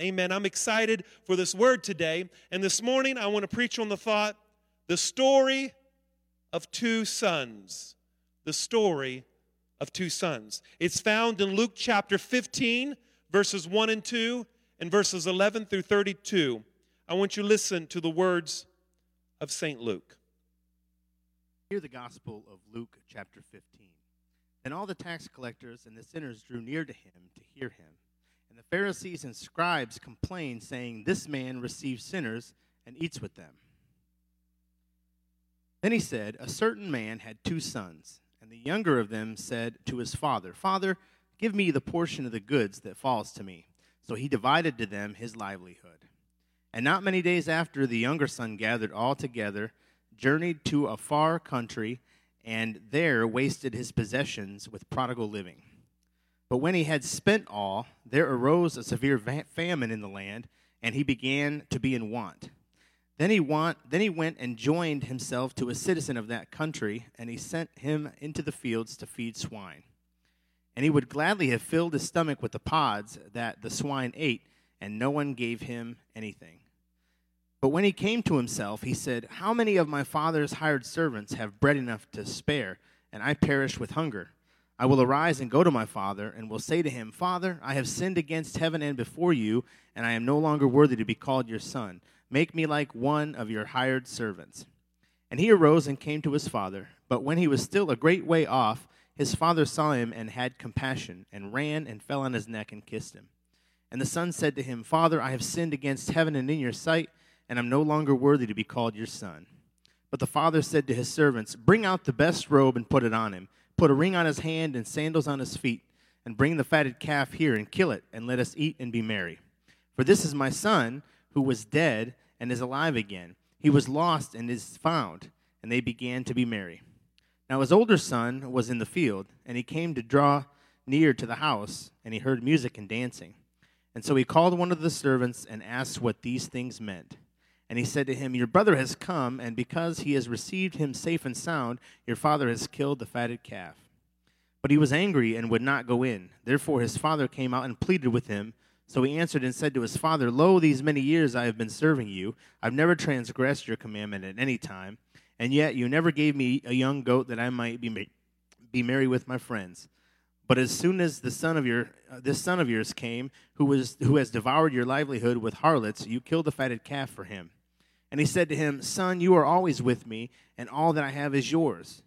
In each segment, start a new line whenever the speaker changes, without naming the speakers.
Amen. I'm excited for this word today. And this morning, I want to preach on the thought the story of two sons. The story of two sons. It's found in Luke chapter 15, verses 1 and 2, and verses 11 through 32. I want you to listen to the words of St. Luke.
Hear the gospel of Luke chapter 15. Then all the tax collectors and the sinners drew near to him to hear him. And the Pharisees and scribes complained, saying, This man receives sinners and eats with them. Then he said, A certain man had two sons, and the younger of them said to his father, Father, give me the portion of the goods that falls to me. So he divided to them his livelihood. And not many days after, the younger son gathered all together, journeyed to a far country, and there wasted his possessions with prodigal living. But when he had spent all, there arose a severe famine in the land, and he began to be in want. Then he, want, then he went and joined himself to a citizen of that country, and he sent him into the fields to feed swine. And he would gladly have filled his stomach with the pods that the swine ate, and no one gave him anything. But when he came to himself, he said, How many of my father's hired servants have bread enough to spare, and I perish with hunger? I will arise and go to my father, and will say to him, Father, I have sinned against heaven and before you, and I am no longer worthy to be called your son. Make me like one of your hired servants. And he arose and came to his father. But when he was still a great way off, his father saw him and had compassion, and ran and fell on his neck and kissed him. And the son said to him, Father, I have sinned against heaven and in your sight, and I am no longer worthy to be called your son. But the father said to his servants, Bring out the best robe and put it on him. Put a ring on his hand and sandals on his feet, and bring the fatted calf here and kill it, and let us eat and be merry. For this is my son, who was dead and is alive again. He was lost and is found. And they began to be merry. Now his older son was in the field, and he came to draw near to the house, and he heard music and dancing. And so he called one of the servants and asked what these things meant. And he said to him, Your brother has come, and because he has received him safe and sound, your father has killed the fatted calf. But he was angry and would not go in. Therefore his father came out and pleaded with him. So he answered and said to his father, Lo, these many years I have been serving you. I've never transgressed your commandment at any time, and yet you never gave me a young goat that I might be, ma- be merry with my friends. But as soon as the son of your uh, this son of yours came, who was who has devoured your livelihood with harlots, you killed the fatted calf for him. And he said to him, Son, you are always with me, and all that I have is yours.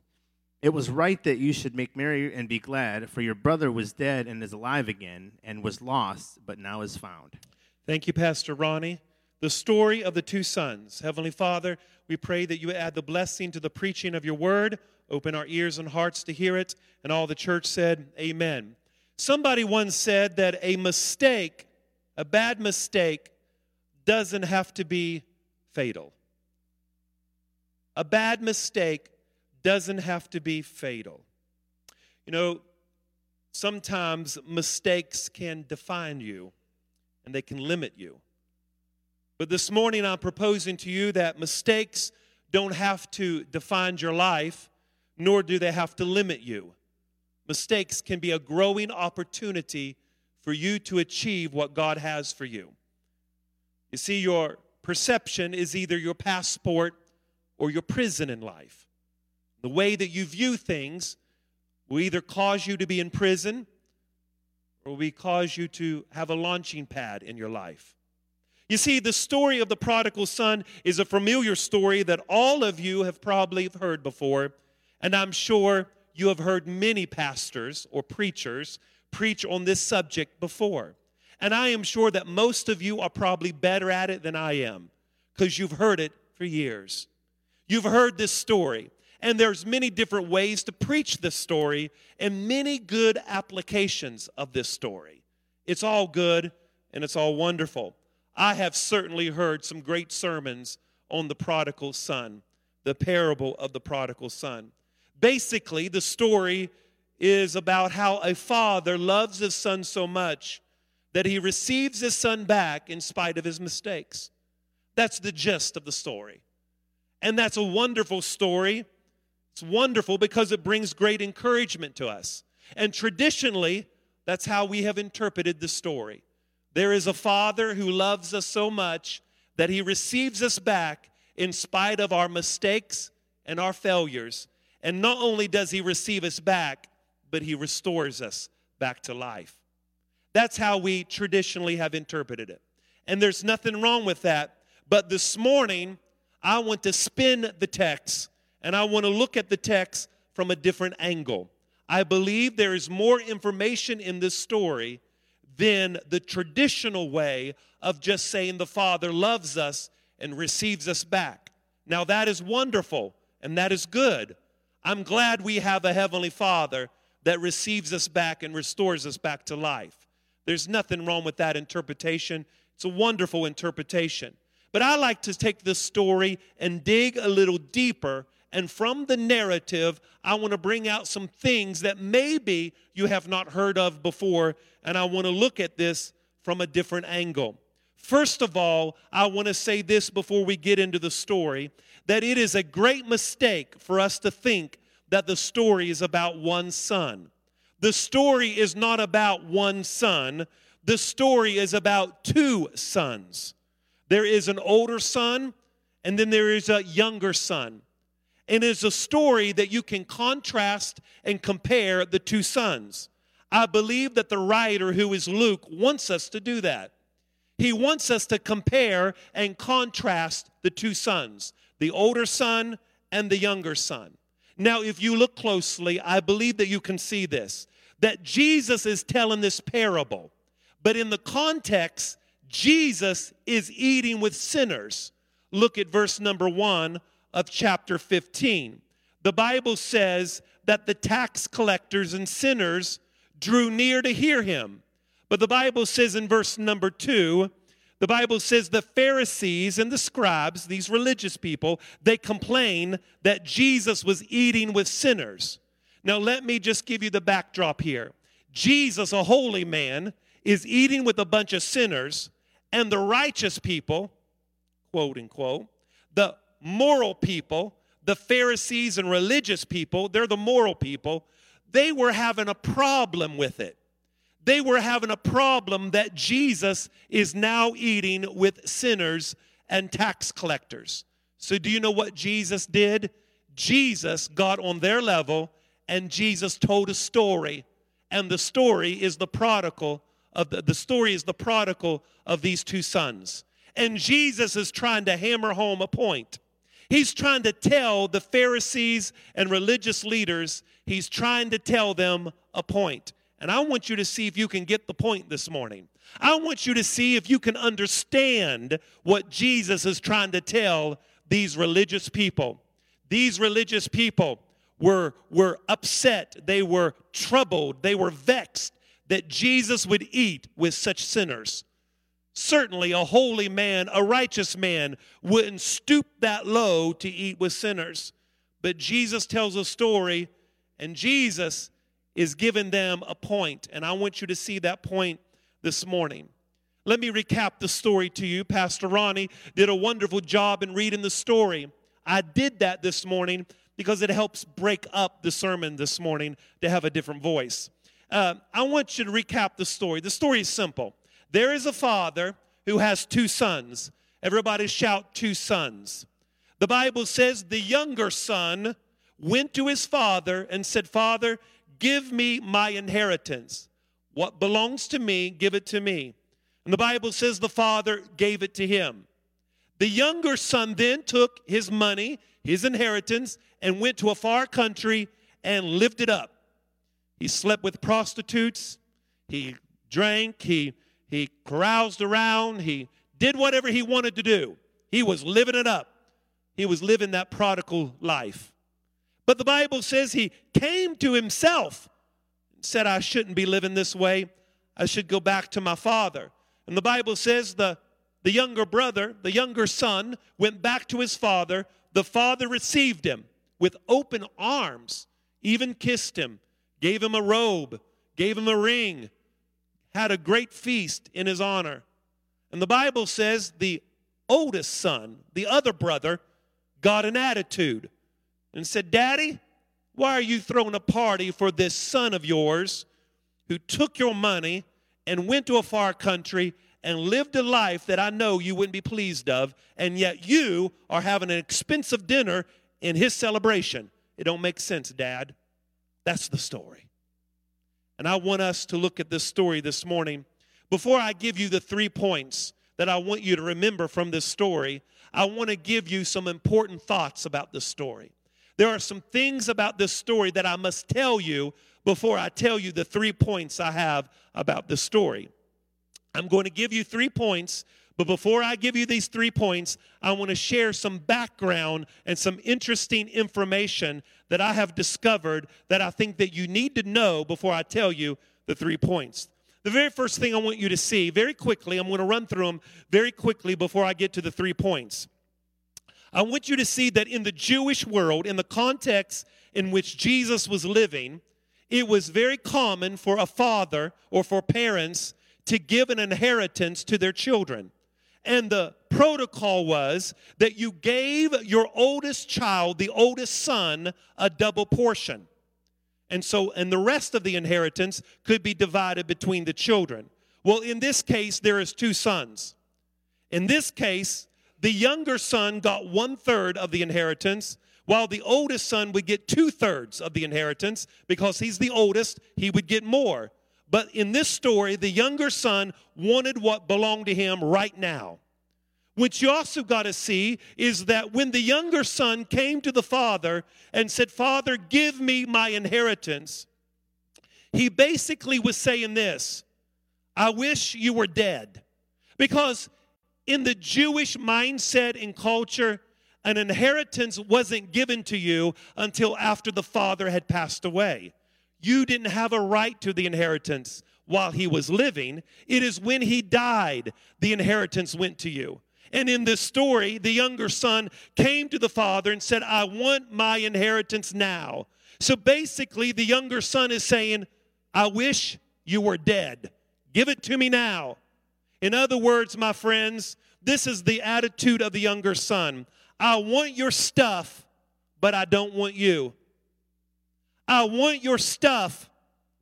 It was right that you should make merry and be glad, for your brother was dead and is alive again, and was lost, but now is found.
Thank you, Pastor Ronnie. The story of the two sons. Heavenly Father, we pray that you add the blessing to the preaching of your word, open our ears and hearts to hear it, and all the church said, Amen. Somebody once said that a mistake, a bad mistake, doesn't have to be fatal. A bad mistake doesn't have to be fatal. You know, sometimes mistakes can define you and they can limit you. But this morning I'm proposing to you that mistakes don't have to define your life, nor do they have to limit you. Mistakes can be a growing opportunity for you to achieve what God has for you. You see, your perception is either your passport or your prison in life. The way that you view things will either cause you to be in prison or will cause you to have a launching pad in your life. You see, the story of the prodigal son is a familiar story that all of you have probably heard before, and I'm sure you have heard many pastors or preachers preach on this subject before. And I am sure that most of you are probably better at it than I am because you've heard it for years. You've heard this story. And there's many different ways to preach this story and many good applications of this story. It's all good and it's all wonderful. I have certainly heard some great sermons on the prodigal son, the parable of the prodigal son. Basically, the story is about how a father loves his son so much that he receives his son back in spite of his mistakes. That's the gist of the story. And that's a wonderful story it's wonderful because it brings great encouragement to us. And traditionally, that's how we have interpreted the story There is a Father who loves us so much that he receives us back in spite of our mistakes and our failures. And not only does he receive us back, but he restores us back to life. That's how we traditionally have interpreted it. And there's nothing wrong with that. But this morning, I want to spin the text and I want to look at the text from a different angle. I believe there is more information in this story than the traditional way of just saying the Father loves us and receives us back. Now, that is wonderful and that is good. I'm glad we have a Heavenly Father that receives us back and restores us back to life. There's nothing wrong with that interpretation. It's a wonderful interpretation. But I like to take this story and dig a little deeper. And from the narrative, I want to bring out some things that maybe you have not heard of before. And I want to look at this from a different angle. First of all, I want to say this before we get into the story that it is a great mistake for us to think that the story is about one son. The story is not about one son, the story is about two sons. There is an older son, and then there is a younger son. And it's a story that you can contrast and compare the two sons. I believe that the writer, who is Luke, wants us to do that. He wants us to compare and contrast the two sons, the older son and the younger son. Now, if you look closely, I believe that you can see this that Jesus is telling this parable, but in the context, Jesus is eating with sinners. Look at verse number one of chapter 15. The Bible says that the tax collectors and sinners drew near to hear him. But the Bible says in verse number two, the Bible says the Pharisees and the scribes, these religious people, they complain that Jesus was eating with sinners. Now, let me just give you the backdrop here. Jesus, a holy man, is eating with a bunch of sinners, and the righteous people, quote unquote, the moral people, the Pharisees and religious people, they're the moral people, they were having a problem with it they were having a problem that Jesus is now eating with sinners and tax collectors. So, do you know what Jesus did? Jesus got on their level and Jesus told a story. And the story is the prodigal of the, the story is the prodigal of these two sons. And Jesus is trying to hammer home a point. He's trying to tell the Pharisees and religious leaders, he's trying to tell them a point. And I want you to see if you can get the point this morning. I want you to see if you can understand what Jesus is trying to tell these religious people. These religious people were, were upset, they were troubled, they were vexed that Jesus would eat with such sinners. Certainly, a holy man, a righteous man, wouldn't stoop that low to eat with sinners. But Jesus tells a story, and Jesus is giving them a point, and I want you to see that point this morning. Let me recap the story to you. Pastor Ronnie did a wonderful job in reading the story. I did that this morning because it helps break up the sermon this morning to have a different voice. Uh, I want you to recap the story. The story is simple. There is a father who has two sons. Everybody shout, two sons. The Bible says the younger son went to his father and said, Father, Give me my inheritance. What belongs to me, give it to me. And the Bible says the father gave it to him. The younger son then took his money, his inheritance, and went to a far country and lived it up. He slept with prostitutes, he drank, he, he caroused around, he did whatever he wanted to do. He was living it up. He was living that prodigal life. But the Bible says he came to himself and said, I shouldn't be living this way. I should go back to my father. And the Bible says the, the younger brother, the younger son, went back to his father. The father received him with open arms, even kissed him, gave him a robe, gave him a ring, had a great feast in his honor. And the Bible says the oldest son, the other brother, got an attitude and said, Daddy, why are you throwing a party for this son of yours who took your money and went to a far country and lived a life that I know you wouldn't be pleased of, and yet you are having an expensive dinner in his celebration. It don't make sense, Dad. That's the story. And I want us to look at this story this morning. Before I give you the three points that I want you to remember from this story, I want to give you some important thoughts about this story. There are some things about this story that I must tell you before I tell you the three points I have about the story. I'm going to give you three points, but before I give you these three points, I want to share some background and some interesting information that I have discovered that I think that you need to know before I tell you the three points. The very first thing I want you to see, very quickly, I'm going to run through them very quickly before I get to the three points. I want you to see that in the Jewish world, in the context in which Jesus was living, it was very common for a father or for parents to give an inheritance to their children. And the protocol was that you gave your oldest child, the oldest son, a double portion. And so, and the rest of the inheritance could be divided between the children. Well, in this case, there is two sons. In this case, the younger son got one third of the inheritance, while the oldest son would get two thirds of the inheritance because he's the oldest, he would get more. But in this story, the younger son wanted what belonged to him right now. What you also got to see is that when the younger son came to the father and said, Father, give me my inheritance, he basically was saying this I wish you were dead. Because in the Jewish mindset and culture, an inheritance wasn't given to you until after the father had passed away. You didn't have a right to the inheritance while he was living. It is when he died the inheritance went to you. And in this story, the younger son came to the father and said, I want my inheritance now. So basically, the younger son is saying, I wish you were dead. Give it to me now. In other words, my friends, this is the attitude of the younger son. I want your stuff, but I don't want you. I want your stuff,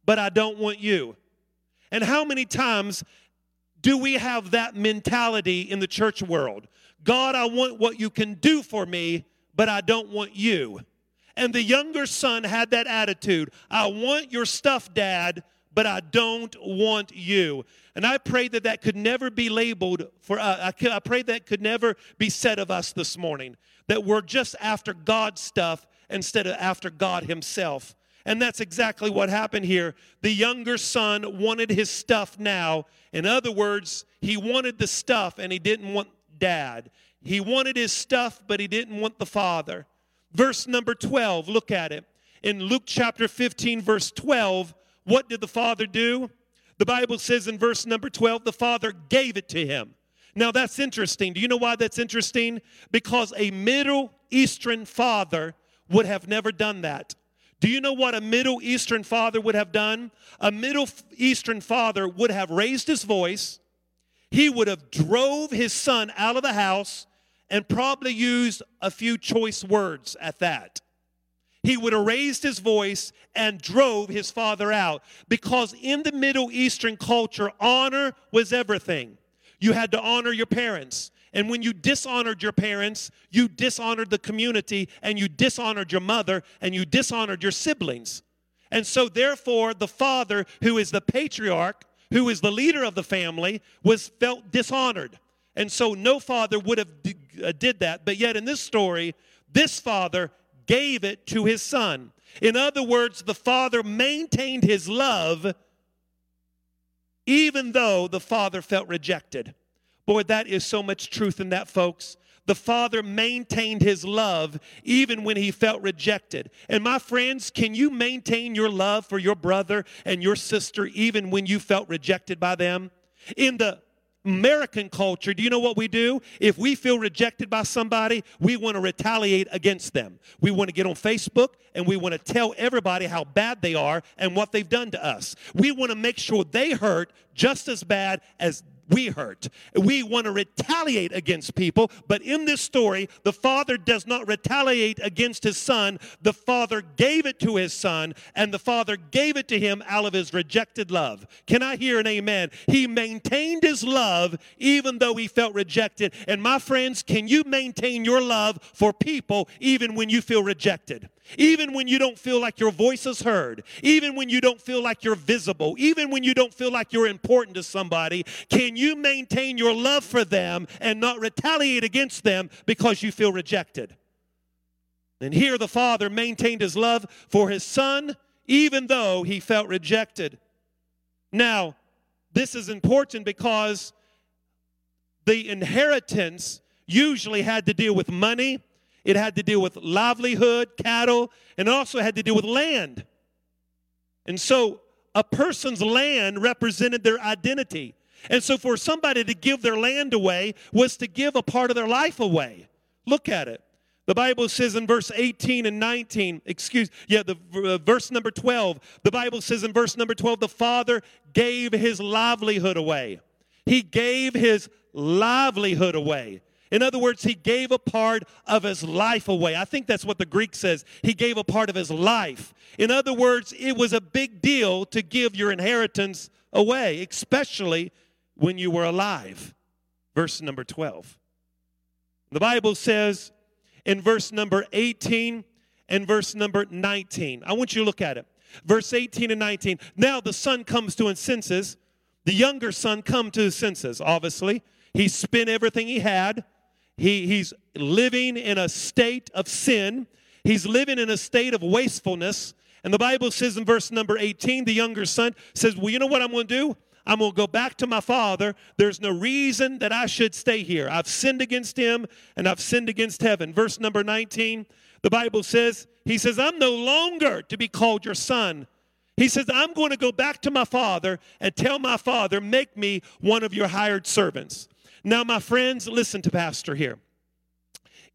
but I don't want you. And how many times do we have that mentality in the church world? God, I want what you can do for me, but I don't want you. And the younger son had that attitude I want your stuff, dad, but I don't want you. And I pray that that could never be labeled for us. Uh, I pray that could never be said of us this morning, that we're just after God's stuff instead of after God Himself. And that's exactly what happened here. The younger son wanted his stuff now. In other words, he wanted the stuff and he didn't want dad. He wanted his stuff, but he didn't want the father. Verse number 12, look at it. In Luke chapter 15, verse 12, what did the father do? The Bible says in verse number 12, the father gave it to him. Now that's interesting. Do you know why that's interesting? Because a Middle Eastern father would have never done that. Do you know what a Middle Eastern father would have done? A Middle Eastern father would have raised his voice. He would have drove his son out of the house and probably used a few choice words at that. He would have raised his voice and drove his father out because in the Middle Eastern culture, honor was everything. You had to honor your parents. And when you dishonored your parents, you dishonored the community and you dishonored your mother and you dishonored your siblings. And so, therefore, the father, who is the patriarch, who is the leader of the family, was felt dishonored. And so, no father would have uh, did that. But yet, in this story, this father gave it to his son. In other words, the father maintained his love even though the father felt rejected. Boy, that is so much truth in that, folks. The father maintained his love even when he felt rejected. And my friends, can you maintain your love for your brother and your sister even when you felt rejected by them? In the American culture, do you know what we do? If we feel rejected by somebody, we want to retaliate against them. We want to get on Facebook and we want to tell everybody how bad they are and what they've done to us. We want to make sure they hurt just as bad as we hurt. We want to retaliate against people, but in this story, the father does not retaliate against his son. The father gave it to his son, and the father gave it to him out of his rejected love. Can I hear an amen? He maintained his love even though he felt rejected. And my friends, can you maintain your love for people even when you feel rejected? Even when you don't feel like your voice is heard, even when you don't feel like you're visible, even when you don't feel like you're important to somebody, can you maintain your love for them and not retaliate against them because you feel rejected? And here the father maintained his love for his son even though he felt rejected. Now, this is important because the inheritance usually had to deal with money it had to deal with livelihood, cattle, and also had to deal with land. And so a person's land represented their identity. And so for somebody to give their land away was to give a part of their life away. Look at it. The Bible says in verse 18 and 19, excuse, yeah, the uh, verse number 12, the Bible says in verse number 12, the father gave his livelihood away. He gave his livelihood away. In other words, he gave a part of his life away. I think that's what the Greek says. He gave a part of his life. In other words, it was a big deal to give your inheritance away, especially when you were alive. Verse number 12. The Bible says in verse number 18 and verse number 19. I want you to look at it. Verse 18 and 19. Now the son comes to his senses. The younger son come to his senses, obviously. He spent everything he had. He, he's living in a state of sin. He's living in a state of wastefulness. And the Bible says in verse number 18, the younger son says, Well, you know what I'm going to do? I'm going to go back to my father. There's no reason that I should stay here. I've sinned against him and I've sinned against heaven. Verse number 19, the Bible says, He says, I'm no longer to be called your son. He says, I'm going to go back to my father and tell my father, make me one of your hired servants. Now, my friends, listen to Pastor here.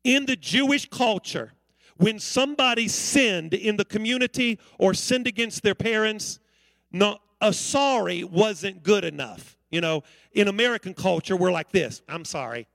In the Jewish culture, when somebody sinned in the community or sinned against their parents, no, a sorry wasn't good enough. You know, in American culture, we're like this I'm sorry.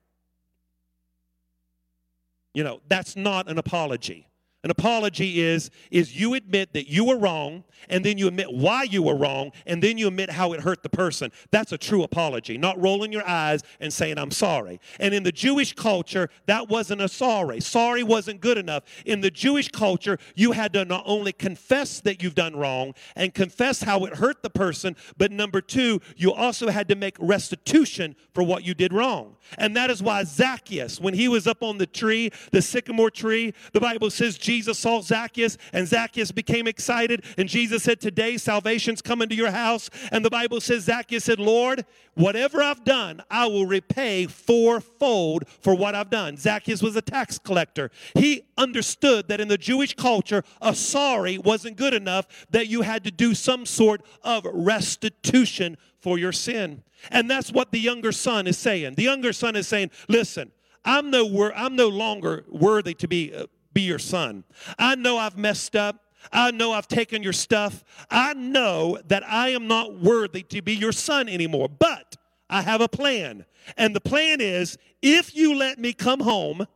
You know, that's not an apology. An apology is is you admit that you were wrong and then you admit why you were wrong and then you admit how it hurt the person. That's a true apology, not rolling your eyes and saying I'm sorry. And in the Jewish culture, that wasn't a sorry. Sorry wasn't good enough. In the Jewish culture, you had to not only confess that you've done wrong and confess how it hurt the person, but number 2, you also had to make restitution for what you did wrong. And that is why Zacchaeus, when he was up on the tree, the sycamore tree, the Bible says Jesus saw Zacchaeus, and Zacchaeus became excited. And Jesus said, Today salvation's coming to your house. And the Bible says, Zacchaeus said, Lord, whatever I've done, I will repay fourfold for what I've done. Zacchaeus was a tax collector. He understood that in the Jewish culture, a sorry wasn't good enough, that you had to do some sort of restitution for your sin. And that's what the younger son is saying. The younger son is saying, Listen, I'm no, wor- I'm no longer worthy to be uh, be your son. I know I've messed up. I know I've taken your stuff. I know that I am not worthy to be your son anymore, but I have a plan. And the plan is if you let me come home,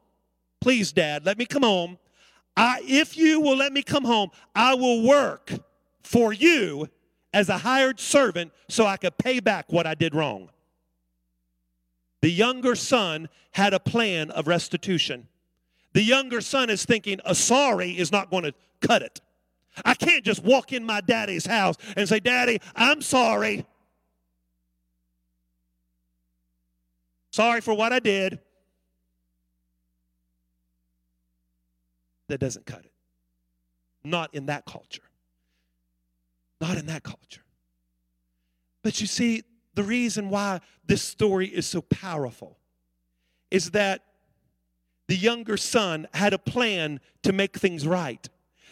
please, Dad, let me come home. I, if you will let me come home, I will work for you as a hired servant so I could pay back what I did wrong. The younger son had a plan of restitution. The younger son is thinking, a sorry is not going to cut it. I can't just walk in my daddy's house and say, Daddy, I'm sorry. Sorry for what I did. That doesn't cut it. Not in that culture. Not in that culture. But you see, the reason why this story is so powerful is that the younger son had a plan to make things right.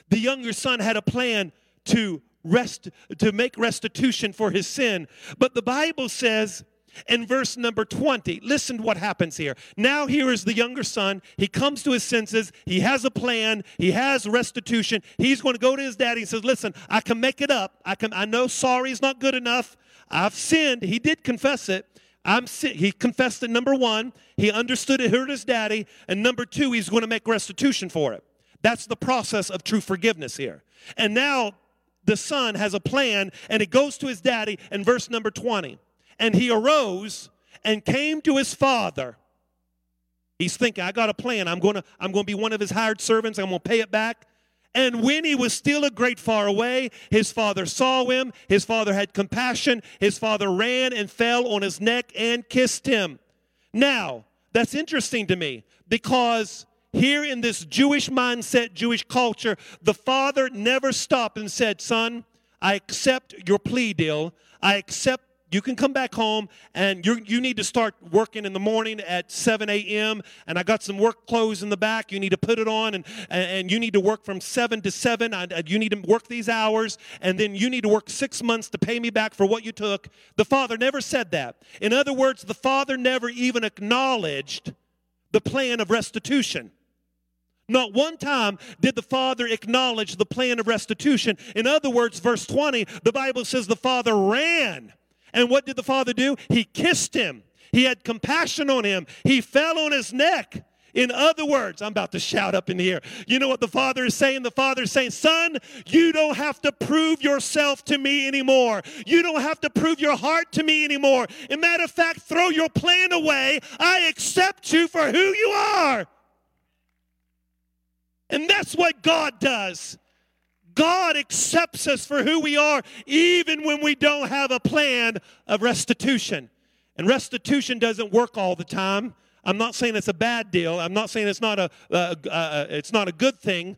The younger son had a plan to rest to make restitution for his sin. But the Bible says in verse number 20, listen to what happens here. Now here is the younger son. He comes to his senses. He has a plan. He has restitution. He's going to go to his daddy and says, "Listen, I can make it up. I can I know sorry is not good enough. I've sinned. He did confess it. I'm. He confessed it, number one. He understood it hurt his daddy. And number two, he's going to make restitution for it. That's the process of true forgiveness here. And now the son has a plan and he goes to his daddy in verse number 20. And he arose and came to his father. He's thinking, I got a plan. I'm going to I'm going to be one of his hired servants. I'm going to pay it back. And when he was still a great far away, his father saw him. His father had compassion. His father ran and fell on his neck and kissed him. Now, that's interesting to me because here in this Jewish mindset, Jewish culture, the father never stopped and said, Son, I accept your plea deal. I accept you can come back home and you you need to start working in the morning at 7 a.m. And I got some work clothes in the back. You need to put it on and, and you need to work from 7 to 7. I, you need to work these hours and then you need to work six months to pay me back for what you took. The father never said that. In other words, the father never even acknowledged the plan of restitution. Not one time did the father acknowledge the plan of restitution. In other words, verse 20, the Bible says the father ran and what did the father do? He kissed him. He had compassion on him. He fell on his neck. In other words, I'm about to shout up in the air. You know what the father is saying? The father is saying, Son, you don't have to prove yourself to me anymore. You don't have to prove your heart to me anymore. In matter of fact, throw your plan away. I accept you for who you are. And that's what God does. God accepts us for who we are, even when we don't have a plan of restitution. And restitution doesn't work all the time. I'm not saying it's a bad deal. I'm not saying it's not a, uh, uh, it's not a good thing.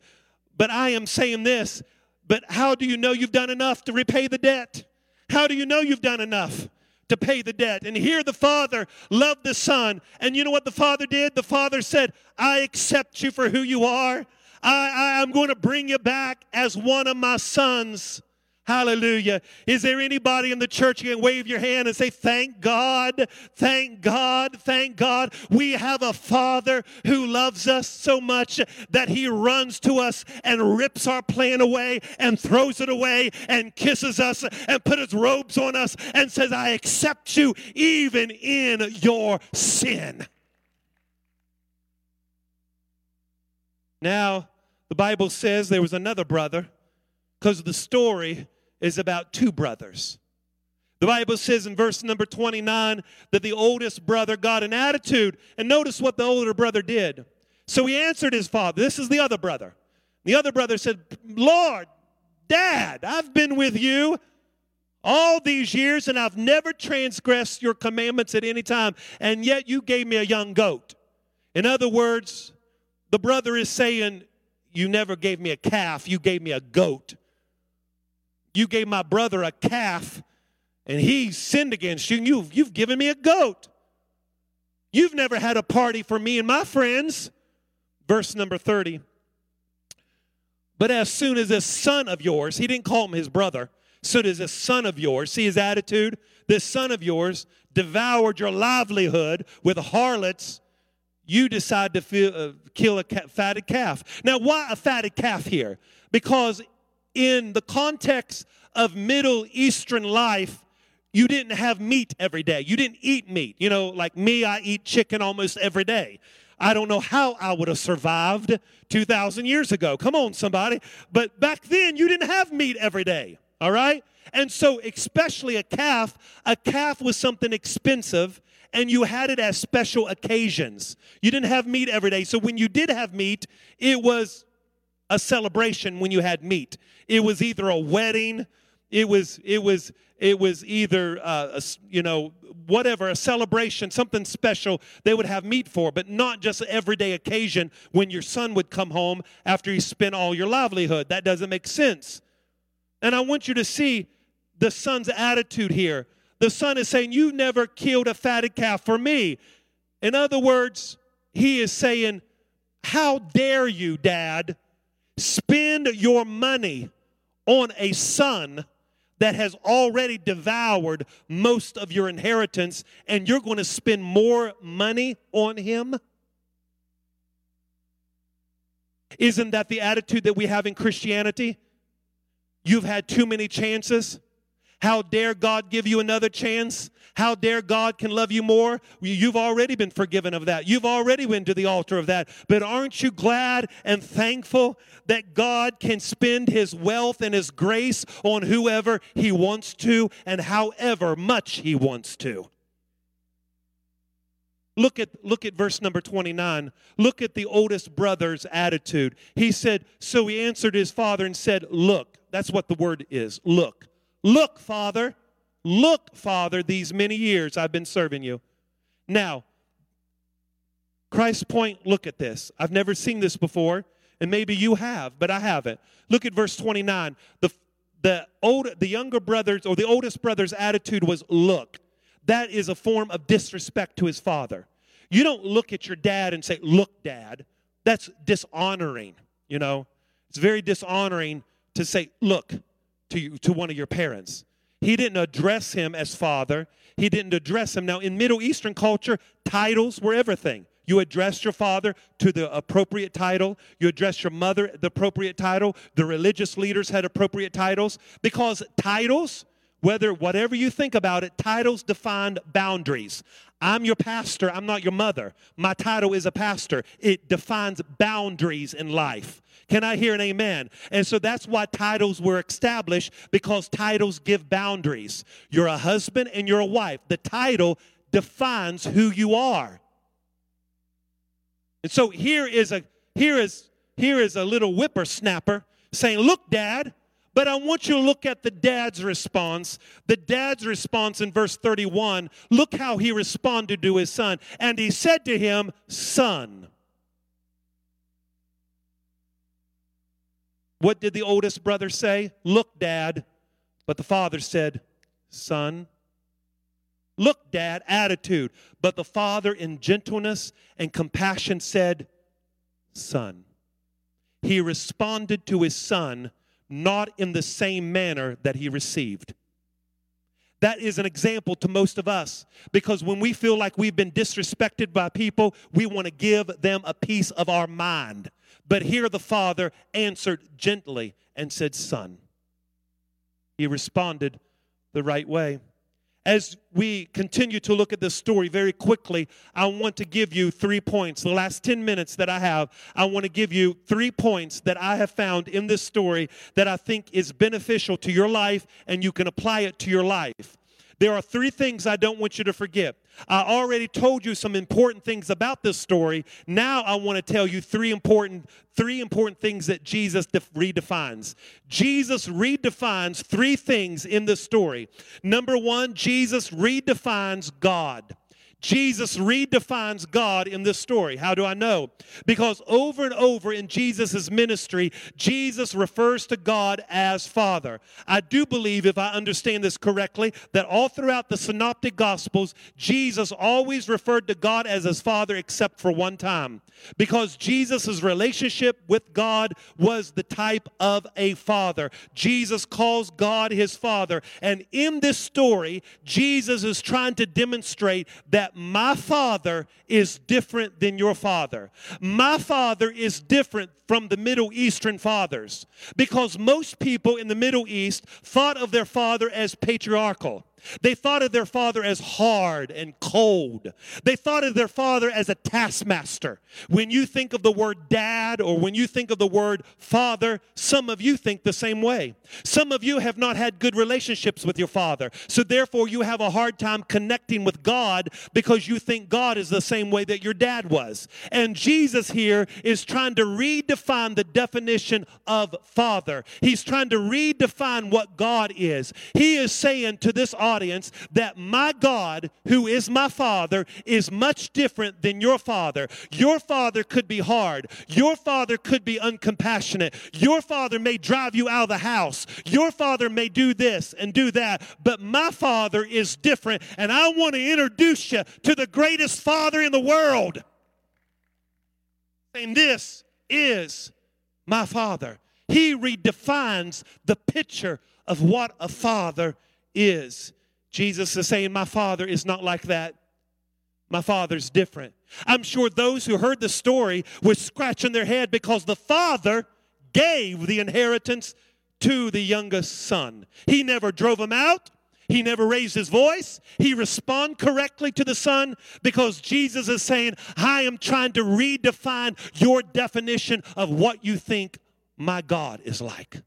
But I am saying this. But how do you know you've done enough to repay the debt? How do you know you've done enough? to pay the debt. And here the father loved the son. And you know what the father did? The father said, I accept you for who you are. I, I, am going to bring you back as one of my sons. Hallelujah. Is there anybody in the church you can wave your hand and say, Thank God, thank God, thank God. We have a Father who loves us so much that He runs to us and rips our plan away and throws it away and kisses us and puts His robes on us and says, I accept you even in your sin. Now, the Bible says there was another brother because the story is about two brothers. The Bible says in verse number 29 that the oldest brother got an attitude. And notice what the older brother did. So he answered his father. This is the other brother. The other brother said, Lord, Dad, I've been with you all these years and I've never transgressed your commandments at any time, and yet you gave me a young goat. In other words, the brother is saying, You never gave me a calf, you gave me a goat. You gave my brother a calf, and he sinned against you, and you've, you've given me a goat. You've never had a party for me and my friends. Verse number 30. But as soon as this son of yours, he didn't call him his brother, soon as this son of yours, see his attitude? This son of yours devoured your livelihood with harlots you decide to feel, uh, kill a fatted calf. Now, why a fatted calf here? Because in the context of Middle Eastern life, you didn't have meat every day. You didn't eat meat. You know, like me, I eat chicken almost every day. I don't know how I would have survived 2,000 years ago. Come on, somebody. But back then, you didn't have meat every day, all right? And so, especially a calf, a calf was something expensive and you had it as special occasions. You didn't have meat every day. So when you did have meat, it was a celebration when you had meat. It was either a wedding, it was it was it was either uh, a, you know whatever a celebration something special they would have meat for but not just an everyday occasion when your son would come home after he spent all your livelihood that doesn't make sense and i want you to see the son's attitude here the son is saying, You never killed a fatted calf for me. In other words, he is saying, How dare you, dad, spend your money on a son that has already devoured most of your inheritance, and you're going to spend more money on him? Isn't that the attitude that we have in Christianity? You've had too many chances. How dare God give you another chance? How dare God can love you more? You've already been forgiven of that. You've already been to the altar of that. But aren't you glad and thankful that God can spend his wealth and his grace on whoever he wants to and however much he wants to? Look at, look at verse number 29. Look at the oldest brother's attitude. He said, So he answered his father and said, Look. That's what the word is. Look. Look, father. Look, father, these many years I've been serving you. Now, Christ's point, look at this. I've never seen this before, and maybe you have, but I haven't. Look at verse 29. The, the, old, the younger brothers or the oldest brother's attitude was look. That is a form of disrespect to his father. You don't look at your dad and say, Look, dad. That's dishonoring, you know. It's very dishonoring to say, Look, to, to one of your parents. He didn't address him as father. He didn't address him. Now, in Middle Eastern culture, titles were everything. You addressed your father to the appropriate title. You addressed your mother the appropriate title. The religious leaders had appropriate titles because titles whether, whatever you think about it, titles defined boundaries. I'm your pastor, I'm not your mother. My title is a pastor. It defines boundaries in life. Can I hear an amen? And so that's why titles were established because titles give boundaries. You're a husband and you're a wife. The title defines who you are. And so here is a here is here is a little whippersnapper saying, "Look, dad, but I want you to look at the dad's response. The dad's response in verse 31. Look how he responded to his son. And he said to him, Son. What did the oldest brother say? Look, dad. But the father said, Son. Look, dad, attitude. But the father, in gentleness and compassion, said, Son. He responded to his son not in the same manner that he received. That is an example to most of us because when we feel like we've been disrespected by people, we want to give them a piece of our mind. But here the father answered gently and said, Son. He responded the right way as we continue to look at this story very quickly, I want to give you three points. The last 10 minutes that I have, I want to give you three points that I have found in this story that I think is beneficial to your life and you can apply it to your life. There are three things I don't want you to forget. I already told you some important things about this story. Now I want to tell you three important three important things that Jesus def- redefines. Jesus redefines three things in this story. Number 1, Jesus redefines God. Jesus redefines God in this story. How do I know? Because over and over in Jesus' ministry, Jesus refers to God as Father. I do believe, if I understand this correctly, that all throughout the Synoptic Gospels, Jesus always referred to God as his Father except for one time. Because Jesus' relationship with God was the type of a father. Jesus calls God his Father. And in this story, Jesus is trying to demonstrate that that my father is different than your father. My father is different from the Middle Eastern fathers because most people in the Middle East thought of their father as patriarchal. They thought of their father as hard and cold. They thought of their father as a taskmaster. When you think of the word dad or when you think of the word father, some of you think the same way. Some of you have not had good relationships with your father. So therefore, you have a hard time connecting with God because you think God is the same way that your dad was. And Jesus here is trying to redefine the definition of father. He's trying to redefine what God is. He is saying to this audience, audience that my God, who is my Father, is much different than your Father. Your Father could be hard. Your Father could be uncompassionate. Your Father may drive you out of the house. Your Father may do this and do that. But my Father is different. And I want to introduce you to the greatest Father in the world. And this is my Father. He redefines the picture of what a father is. Jesus is saying, My Father is not like that. My Father's different. I'm sure those who heard the story were scratching their head because the Father gave the inheritance to the youngest son. He never drove him out. He never raised his voice. He responded correctly to the son because Jesus is saying, I am trying to redefine your definition of what you think my God is like.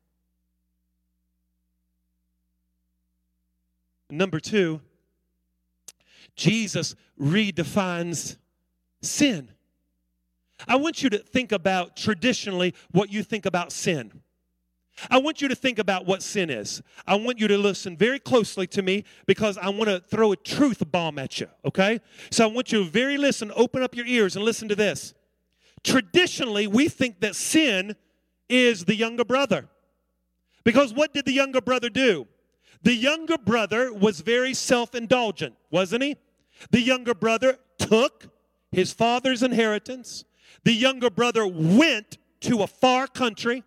Number two, Jesus redefines sin. I want you to think about traditionally what you think about sin. I want you to think about what sin is. I want you to listen very closely to me because I want to throw a truth bomb at you, okay? So I want you to very listen, open up your ears and listen to this. Traditionally, we think that sin is the younger brother. Because what did the younger brother do? The younger brother was very self indulgent, wasn't he? The younger brother took his father's inheritance. The younger brother went to a far country,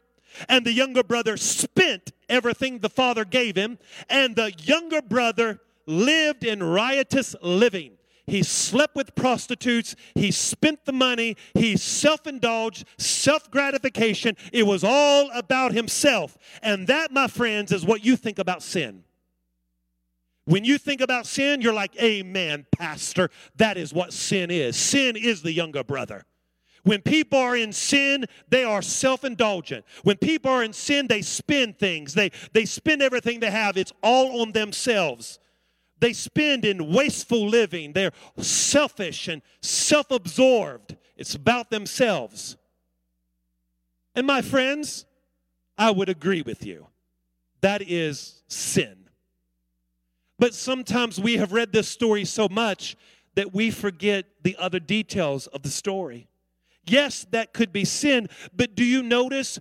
and the younger brother spent everything the father gave him, and the younger brother lived in riotous living. He slept with prostitutes. He spent the money. He self indulged, self gratification. It was all about himself. And that, my friends, is what you think about sin. When you think about sin, you're like, Amen, Pastor. That is what sin is. Sin is the younger brother. When people are in sin, they are self indulgent. When people are in sin, they spend things, they, they spend everything they have. It's all on themselves. They spend in wasteful living. They're selfish and self absorbed. It's about themselves. And my friends, I would agree with you. That is sin. But sometimes we have read this story so much that we forget the other details of the story. Yes, that could be sin, but do you notice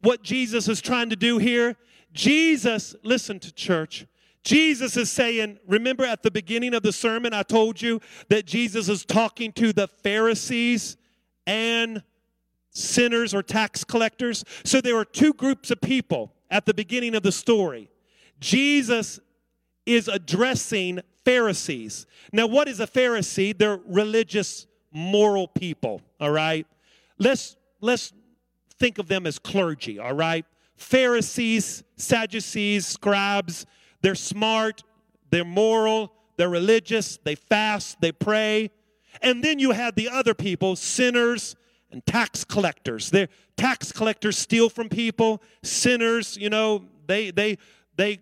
what Jesus is trying to do here? Jesus, listen to church. Jesus is saying, remember at the beginning of the sermon, I told you that Jesus is talking to the Pharisees and sinners or tax collectors. So there are two groups of people at the beginning of the story. Jesus is addressing Pharisees. Now, what is a Pharisee? They're religious, moral people, all right? Let's let's think of them as clergy, all right? Pharisees, Sadducees, scribes, they're smart, they're moral, they're religious, they fast, they pray. And then you have the other people, sinners and tax collectors. They're tax collectors steal from people, sinners, you know, they they they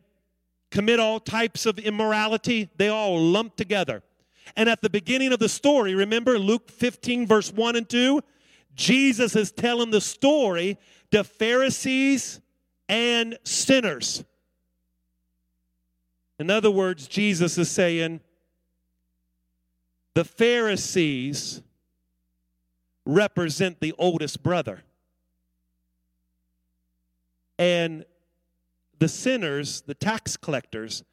commit all types of immorality, they all lump together. And at the beginning of the story, remember Luke 15, verse 1 and 2? Jesus is telling the story to Pharisees and sinners. In other words, Jesus is saying the Pharisees represent the oldest brother. And the sinners, the tax collectors,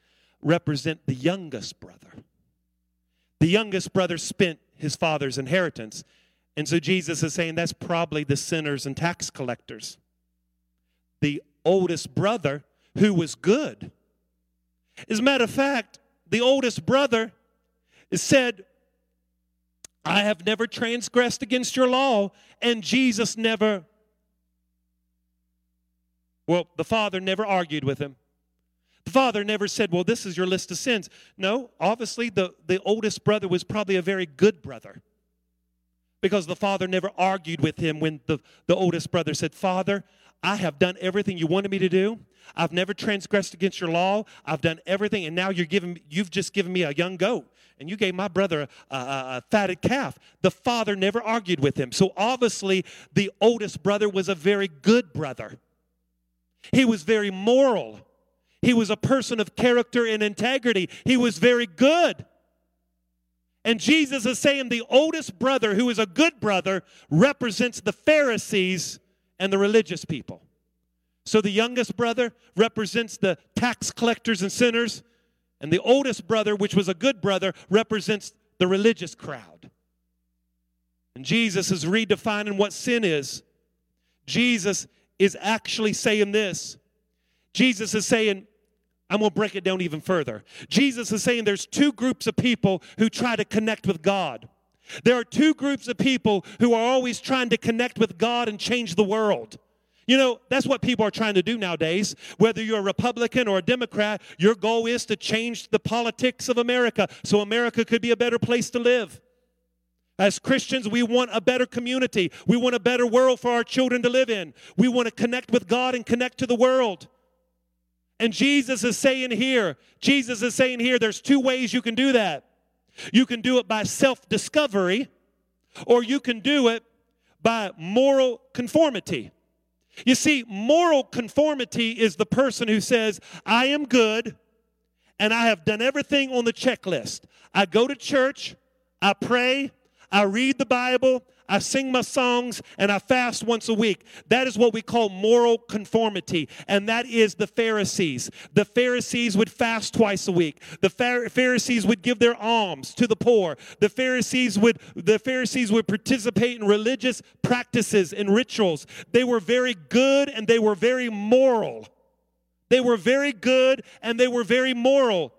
represent the youngest brother. The youngest brother spent his father's inheritance. And so Jesus is saying that's probably the sinners and tax collectors. The oldest brother who was good. As a matter of fact, the oldest brother said, I have never transgressed against your law, and Jesus never well, the father never argued with him. The father never said, Well, this is your list of sins. No, obviously, the, the oldest brother was probably a very good brother because the father never argued with him when the, the oldest brother said, Father, I have done everything you wanted me to do. I've never transgressed against your law. I've done everything, and now you're giving, you've just given me a young goat, and you gave my brother a, a, a fatted calf. The father never argued with him. So obviously, the oldest brother was a very good brother. He was very moral. He was a person of character and integrity. He was very good. And Jesus is saying the oldest brother, who is a good brother, represents the Pharisees and the religious people. So the youngest brother represents the tax collectors and sinners, and the oldest brother, which was a good brother, represents the religious crowd. And Jesus is redefining what sin is. Jesus is actually saying this. Jesus is saying, I'm going to break it down even further. Jesus is saying there's two groups of people who try to connect with God. There are two groups of people who are always trying to connect with God and change the world. You know, that's what people are trying to do nowadays. Whether you're a Republican or a Democrat, your goal is to change the politics of America so America could be a better place to live. As Christians, we want a better community. We want a better world for our children to live in. We want to connect with God and connect to the world. And Jesus is saying here, Jesus is saying here, there's two ways you can do that. You can do it by self discovery, or you can do it by moral conformity. You see, moral conformity is the person who says, I am good and I have done everything on the checklist. I go to church, I pray, I read the Bible, I sing my songs, and I fast once a week. That is what we call moral conformity, and that is the Pharisees. The Pharisees would fast twice a week. The Pharisees would give their alms to the poor. The Pharisees would the Pharisees would participate in religious practices and rituals. They were very good and they were very moral. They were very good and they were very moral.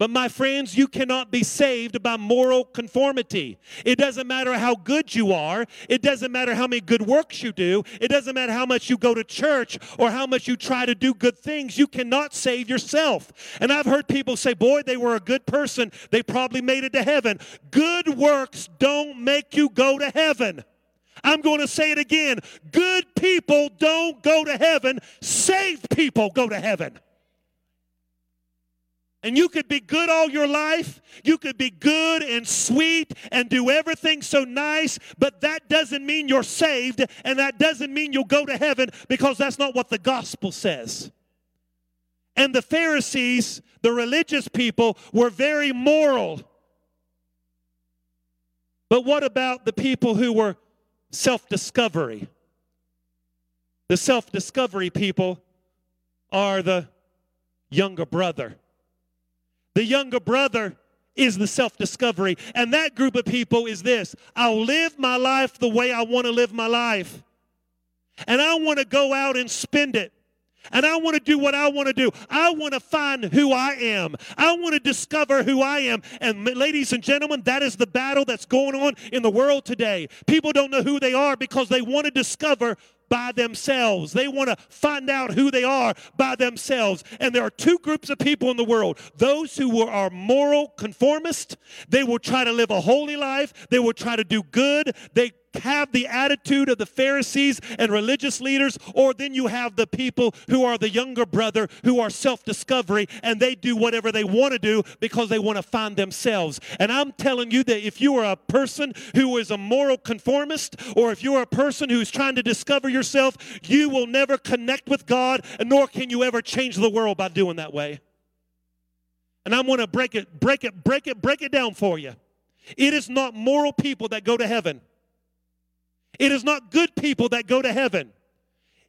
But my friends, you cannot be saved by moral conformity. It doesn't matter how good you are. It doesn't matter how many good works you do. It doesn't matter how much you go to church or how much you try to do good things. You cannot save yourself. And I've heard people say, boy, they were a good person. They probably made it to heaven. Good works don't make you go to heaven. I'm going to say it again. Good people don't go to heaven. Saved people go to heaven. And you could be good all your life. You could be good and sweet and do everything so nice, but that doesn't mean you're saved and that doesn't mean you'll go to heaven because that's not what the gospel says. And the Pharisees, the religious people, were very moral. But what about the people who were self discovery? The self discovery people are the younger brother. The younger brother is the self discovery. And that group of people is this I'll live my life the way I want to live my life. And I want to go out and spend it. And I want to do what I want to do. I want to find who I am. I want to discover who I am. And ladies and gentlemen, that is the battle that's going on in the world today. People don't know who they are because they want to discover by themselves. They want to find out who they are by themselves. And there are two groups of people in the world those who are moral conformists, they will try to live a holy life, they will try to do good, they have the attitude of the Pharisees and religious leaders, or then you have the people who are the younger brother who are self discovery and they do whatever they want to do because they want to find themselves. And I'm telling you that if you are a person who is a moral conformist, or if you're a person who's trying to discover yourself, you will never connect with God, nor can you ever change the world by doing that way. And I'm going to break it, break it, break it, break it down for you. It is not moral people that go to heaven. It is not good people that go to heaven.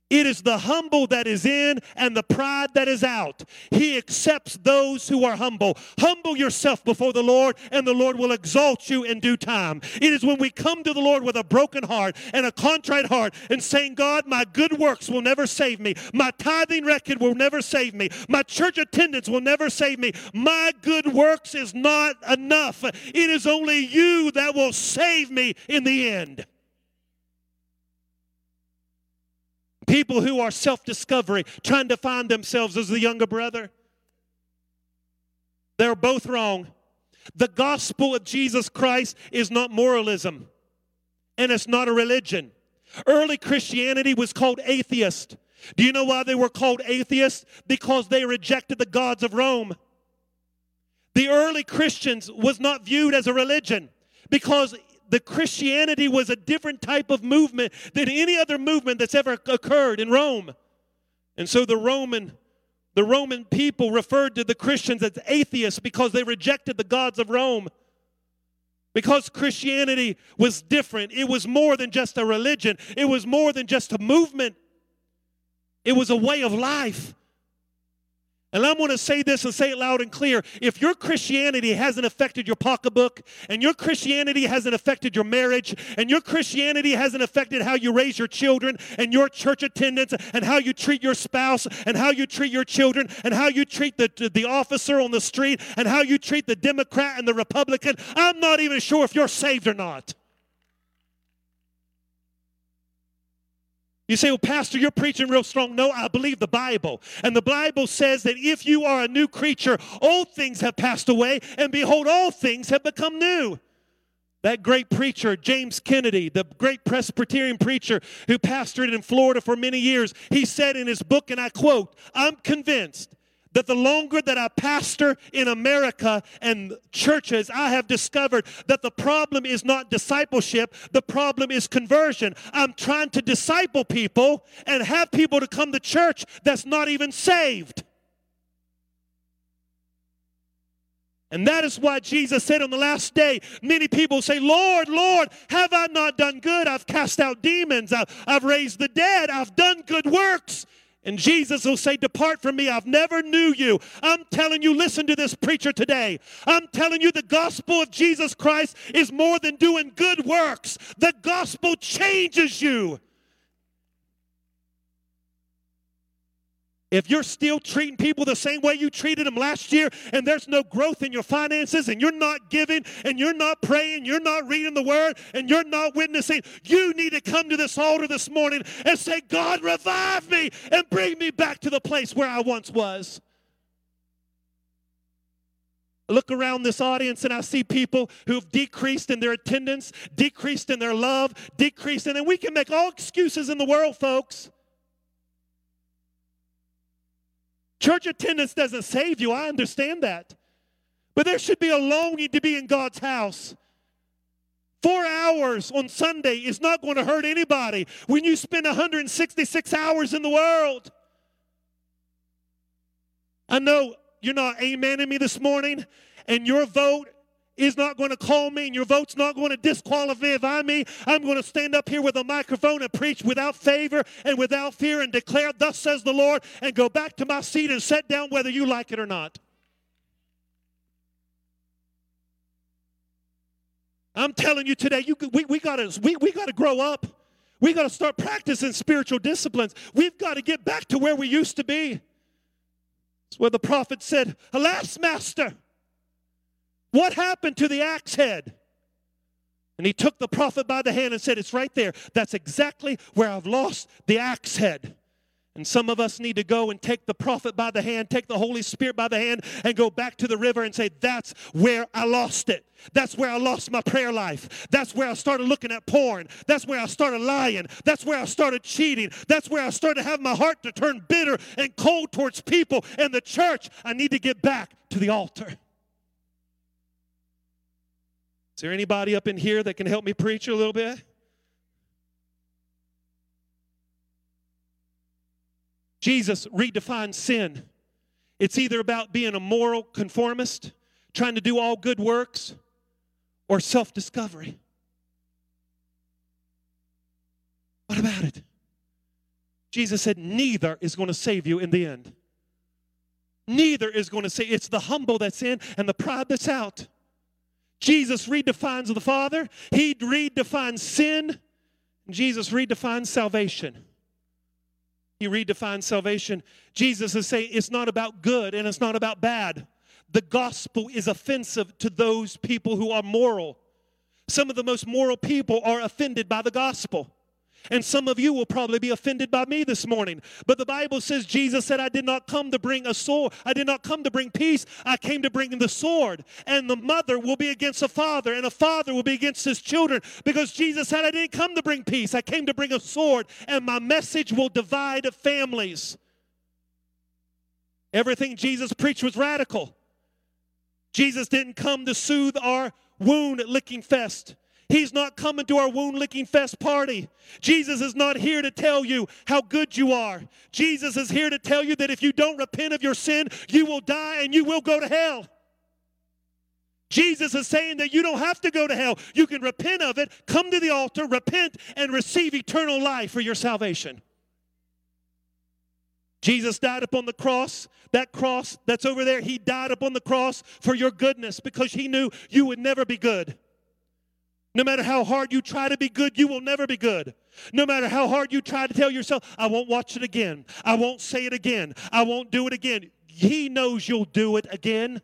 It is the humble that is in and the pride that is out. He accepts those who are humble. Humble yourself before the Lord, and the Lord will exalt you in due time. It is when we come to the Lord with a broken heart and a contrite heart and saying, God, my good works will never save me. My tithing record will never save me. My church attendance will never save me. My good works is not enough. It is only you that will save me in the end. People who are self discovery, trying to find themselves as the younger brother. They're both wrong. The gospel of Jesus Christ is not moralism, and it's not a religion. Early Christianity was called atheist. Do you know why they were called atheists? Because they rejected the gods of Rome. The early Christians was not viewed as a religion because the Christianity was a different type of movement than any other movement that's ever occurred in Rome. And so the Roman the Roman people referred to the Christians as atheists because they rejected the gods of Rome. Because Christianity was different. It was more than just a religion. It was more than just a movement. It was a way of life. And I'm going to say this and say it loud and clear. If your Christianity hasn't affected your pocketbook, and your Christianity hasn't affected your marriage, and your Christianity hasn't affected how you raise your children, and your church attendance, and how you treat your spouse, and how you treat your children, and how you treat the, the officer on the street, and how you treat the Democrat and the Republican, I'm not even sure if you're saved or not. You say, well, Pastor, you're preaching real strong. No, I believe the Bible. And the Bible says that if you are a new creature, old things have passed away, and behold, all things have become new. That great preacher, James Kennedy, the great Presbyterian preacher who pastored in Florida for many years, he said in his book, and I quote, I'm convinced that the longer that I pastor in America and churches, I have discovered that the problem is not discipleship, the problem is conversion. I'm trying to disciple people and have people to come to church that's not even saved. And that is why Jesus said on the last day, many people say, Lord, Lord, have I not done good? I've cast out demons, I've, I've raised the dead, I've done good works. And Jesus will say, Depart from me, I've never knew you. I'm telling you, listen to this preacher today. I'm telling you, the gospel of Jesus Christ is more than doing good works, the gospel changes you. If you're still treating people the same way you treated them last year and there's no growth in your finances and you're not giving and you're not praying, you're not reading the word and you're not witnessing, you need to come to this altar this morning and say, God, revive me and bring me back to the place where I once was. Look around this audience and I see people who've decreased in their attendance, decreased in their love, decreased, and we can make all excuses in the world, folks. Church attendance doesn't save you. I understand that. But there should be a longing to be in God's house. Four hours on Sunday is not going to hurt anybody when you spend 166 hours in the world. I know you're not amening me this morning, and your vote is not going to call me and your vote's not going to disqualify me. I'm going to stand up here with a microphone and preach without favor and without fear and declare, Thus says the Lord, and go back to my seat and sit down whether you like it or not. I'm telling you today, you, we, we got to we, we gotta grow up. We got to start practicing spiritual disciplines. We've got to get back to where we used to be. It's where the prophet said, Alas, master, what happened to the axe head? And he took the prophet by the hand and said, It's right there. That's exactly where I've lost the axe head. And some of us need to go and take the prophet by the hand, take the Holy Spirit by the hand, and go back to the river and say, That's where I lost it. That's where I lost my prayer life. That's where I started looking at porn. That's where I started lying. That's where I started cheating. That's where I started having my heart to turn bitter and cold towards people and the church. I need to get back to the altar. Is there anybody up in here that can help me preach a little bit? Jesus redefines sin. It's either about being a moral conformist, trying to do all good works, or self discovery. What about it? Jesus said, neither is going to save you in the end. Neither is going to say it's the humble that's in and the pride that's out. Jesus redefines the Father, He redefines sin, Jesus redefines salvation. He redefines salvation. Jesus is saying it's not about good and it's not about bad. The gospel is offensive to those people who are moral. Some of the most moral people are offended by the gospel. And some of you will probably be offended by me this morning. But the Bible says Jesus said, I did not come to bring a sword. I did not come to bring peace. I came to bring the sword. And the mother will be against the father, and a father will be against his children. Because Jesus said, I didn't come to bring peace. I came to bring a sword, and my message will divide families. Everything Jesus preached was radical. Jesus didn't come to soothe our wound licking fest. He's not coming to our wound licking fest party. Jesus is not here to tell you how good you are. Jesus is here to tell you that if you don't repent of your sin, you will die and you will go to hell. Jesus is saying that you don't have to go to hell. You can repent of it, come to the altar, repent, and receive eternal life for your salvation. Jesus died upon the cross. That cross that's over there, he died upon the cross for your goodness because he knew you would never be good. No matter how hard you try to be good, you will never be good. No matter how hard you try to tell yourself, I won't watch it again. I won't say it again. I won't do it again. He knows you'll do it again.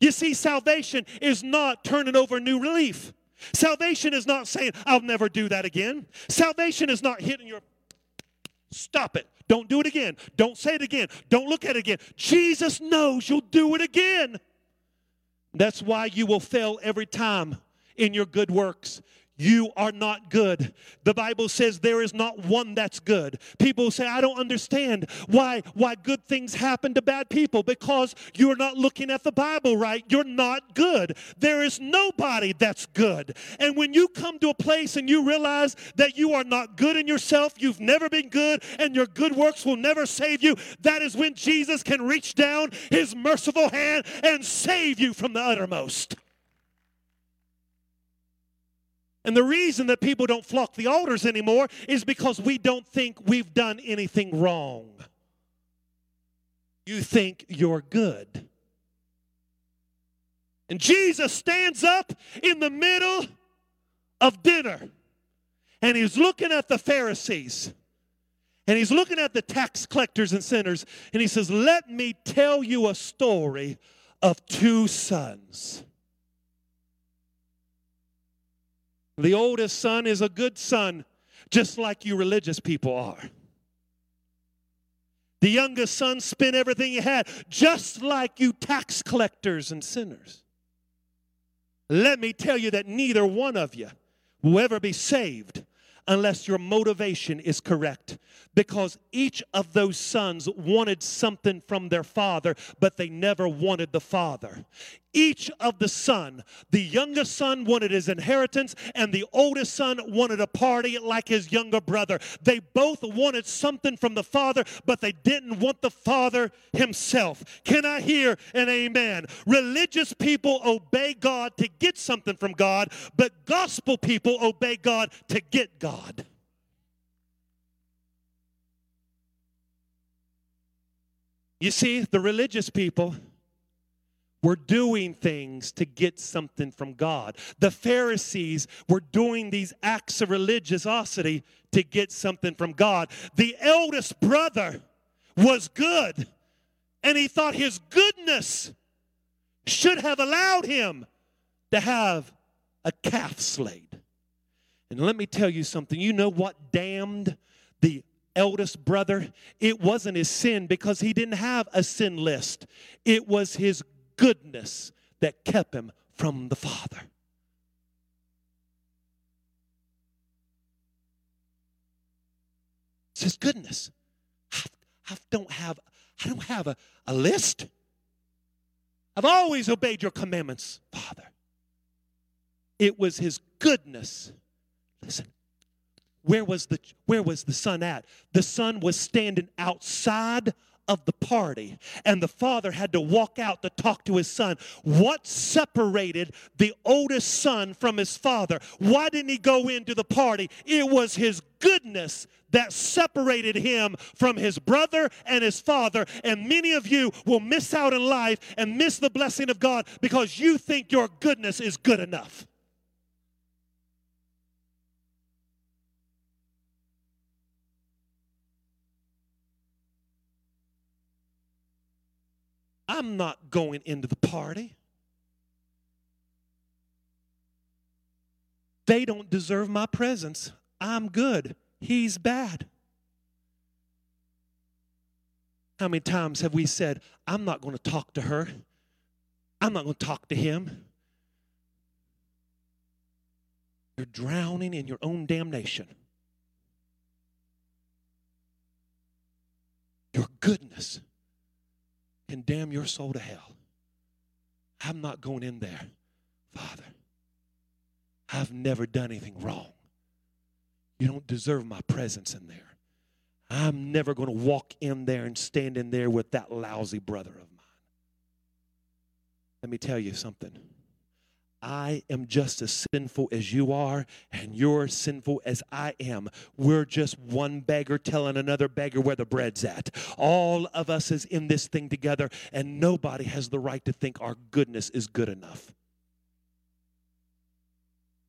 You see, salvation is not turning over a new leaf. Salvation is not saying, I'll never do that again. Salvation is not hitting your Stop it. Don't do it again. Don't say it again. Don't look at it again. Jesus knows you'll do it again. That's why you will fail every time in your good works you are not good. The Bible says there is not one that's good. People say, I don't understand why, why good things happen to bad people because you're not looking at the Bible right. You're not good. There is nobody that's good. And when you come to a place and you realize that you are not good in yourself, you've never been good, and your good works will never save you, that is when Jesus can reach down his merciful hand and save you from the uttermost. And the reason that people don't flock the altars anymore is because we don't think we've done anything wrong. You think you're good. And Jesus stands up in the middle of dinner and he's looking at the Pharisees and he's looking at the tax collectors and sinners and he says, Let me tell you a story of two sons. The oldest son is a good son, just like you religious people are. The youngest son spent everything he had, just like you tax collectors and sinners. Let me tell you that neither one of you will ever be saved unless your motivation is correct. Because each of those sons wanted something from their father, but they never wanted the father. Each of the son, the youngest son wanted his inheritance, and the oldest son wanted a party like his younger brother. They both wanted something from the father, but they didn't want the father himself. Can I hear an amen? Religious people obey God to get something from God, but gospel people obey God to get God. You see, the religious people were doing things to get something from God. The Pharisees were doing these acts of religiosity to get something from God. The eldest brother was good, and he thought his goodness should have allowed him to have a calf slayed. And let me tell you something you know what damned the eldest brother, it wasn't his sin because he didn't have a sin list. It was his goodness that kept him from the Father. It's his goodness. I, I don't have, I don't have a, a list. I've always obeyed your commandments, Father. It was his goodness. Listen, where was the where was the son at the son was standing outside of the party and the father had to walk out to talk to his son. What separated the oldest son from his father? Why didn't he go into the party? It was his goodness that separated him from his brother and his father. And many of you will miss out in life and miss the blessing of god because you think your goodness is good enough I'm not going into the party. They don't deserve my presence. I'm good. He's bad. How many times have we said, I'm not going to talk to her? I'm not going to talk to him. You're drowning in your own damnation. Your goodness condemn your soul to hell. I'm not going in there, Father. I've never done anything wrong. You don't deserve my presence in there. I'm never going to walk in there and stand in there with that lousy brother of mine. Let me tell you something. I am just as sinful as you are, and you're sinful as I am. We're just one beggar telling another beggar where the bread's at. All of us is in this thing together, and nobody has the right to think our goodness is good enough.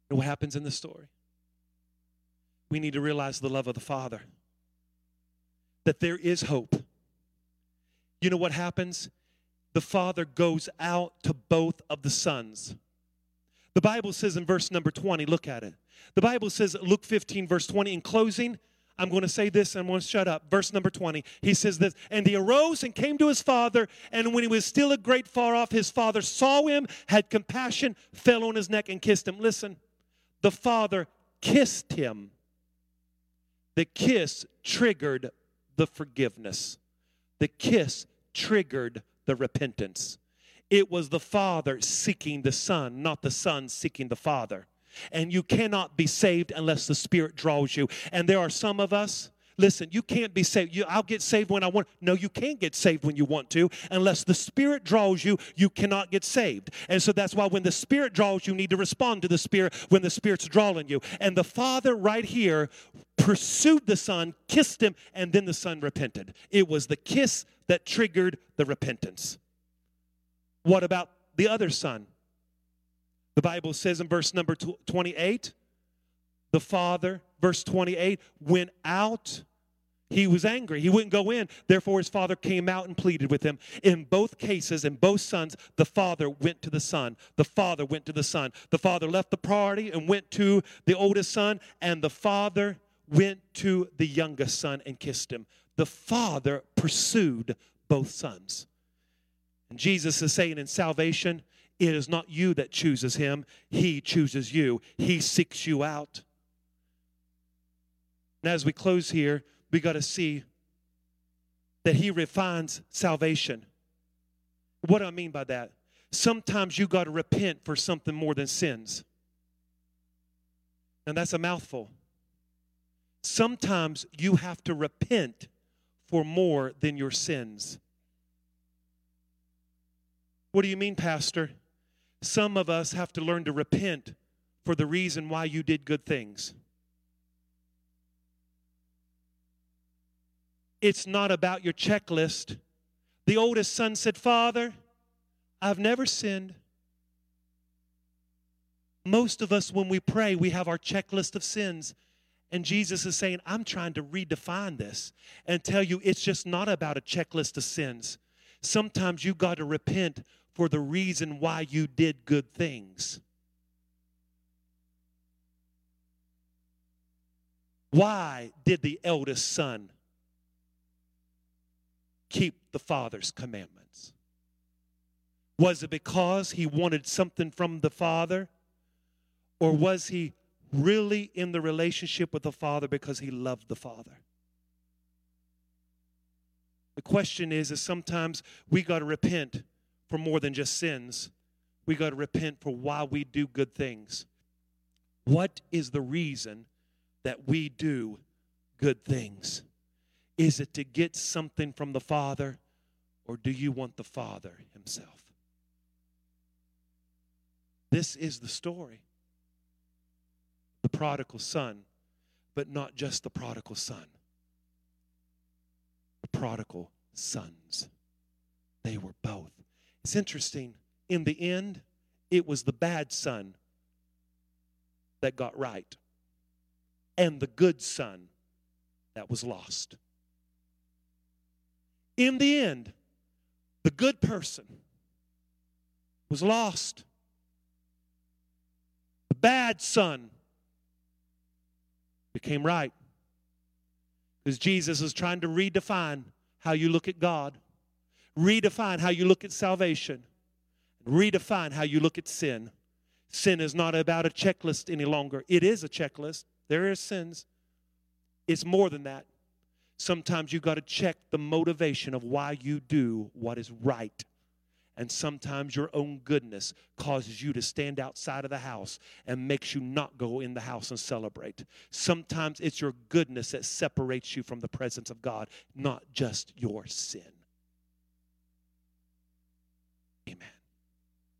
Know what happens in the story? We need to realize the love of the Father, that there is hope. You know what happens? The Father goes out to both of the sons the Bible says in verse number 20, look at it. The Bible says, Luke 15, verse 20, in closing, I'm going to say this and I'm going to shut up. Verse number 20. He says this And he arose and came to his father, and when he was still a great far off, his father saw him, had compassion, fell on his neck, and kissed him. Listen, the father kissed him. The kiss triggered the forgiveness, the kiss triggered the repentance. It was the father seeking the son, not the son seeking the father and you cannot be saved unless the Spirit draws you. And there are some of us. Listen, you can't be saved. You, I'll get saved when I want. No, you can't get saved when you want to. Unless the Spirit draws you, you cannot get saved. And so that's why when the Spirit draws you, you need to respond to the Spirit when the Spirit's drawing you. And the Father right here pursued the Son, kissed him, and then the Son repented. It was the kiss that triggered the repentance. What about the other son? The Bible says in verse number 28, the father, verse 28, went out. He was angry. He wouldn't go in. Therefore, his father came out and pleaded with him. In both cases, in both sons, the father went to the son. The father went to the son. The father left the party and went to the oldest son, and the father went to the youngest son and kissed him. The father pursued both sons. And Jesus is saying in salvation, it is not you that chooses him, he chooses you. He seeks you out. And as we close here, we got to see that he refines salvation. What do I mean by that? Sometimes you got to repent for something more than sins. And that's a mouthful. Sometimes you have to repent for more than your sins. What do you mean, Pastor? Some of us have to learn to repent for the reason why you did good things. It's not about your checklist. The oldest son said, Father, I've never sinned. Most of us, when we pray, we have our checklist of sins. And Jesus is saying, I'm trying to redefine this and tell you it's just not about a checklist of sins. Sometimes you've got to repent for the reason why you did good things. Why did the eldest son keep the father's commandments? Was it because he wanted something from the father? Or was he really in the relationship with the father because he loved the father? The question is, is sometimes we got to repent for more than just sins. We got to repent for why we do good things. What is the reason that we do good things? Is it to get something from the Father, or do you want the Father Himself? This is the story. The prodigal son, but not just the prodigal son. The prodigal sons. They were both. It's interesting. In the end, it was the bad son that got right, and the good son that was lost. In the end, the good person was lost. The bad son became right. Because Jesus is trying to redefine how you look at God redefine how you look at salvation, redefine how you look at sin. Sin is not about a checklist any longer. It is a checklist. There are sins. It's more than that. Sometimes you got to check the motivation of why you do what is right. And sometimes your own goodness causes you to stand outside of the house and makes you not go in the house and celebrate. Sometimes it's your goodness that separates you from the presence of God, not just your sin. Amen.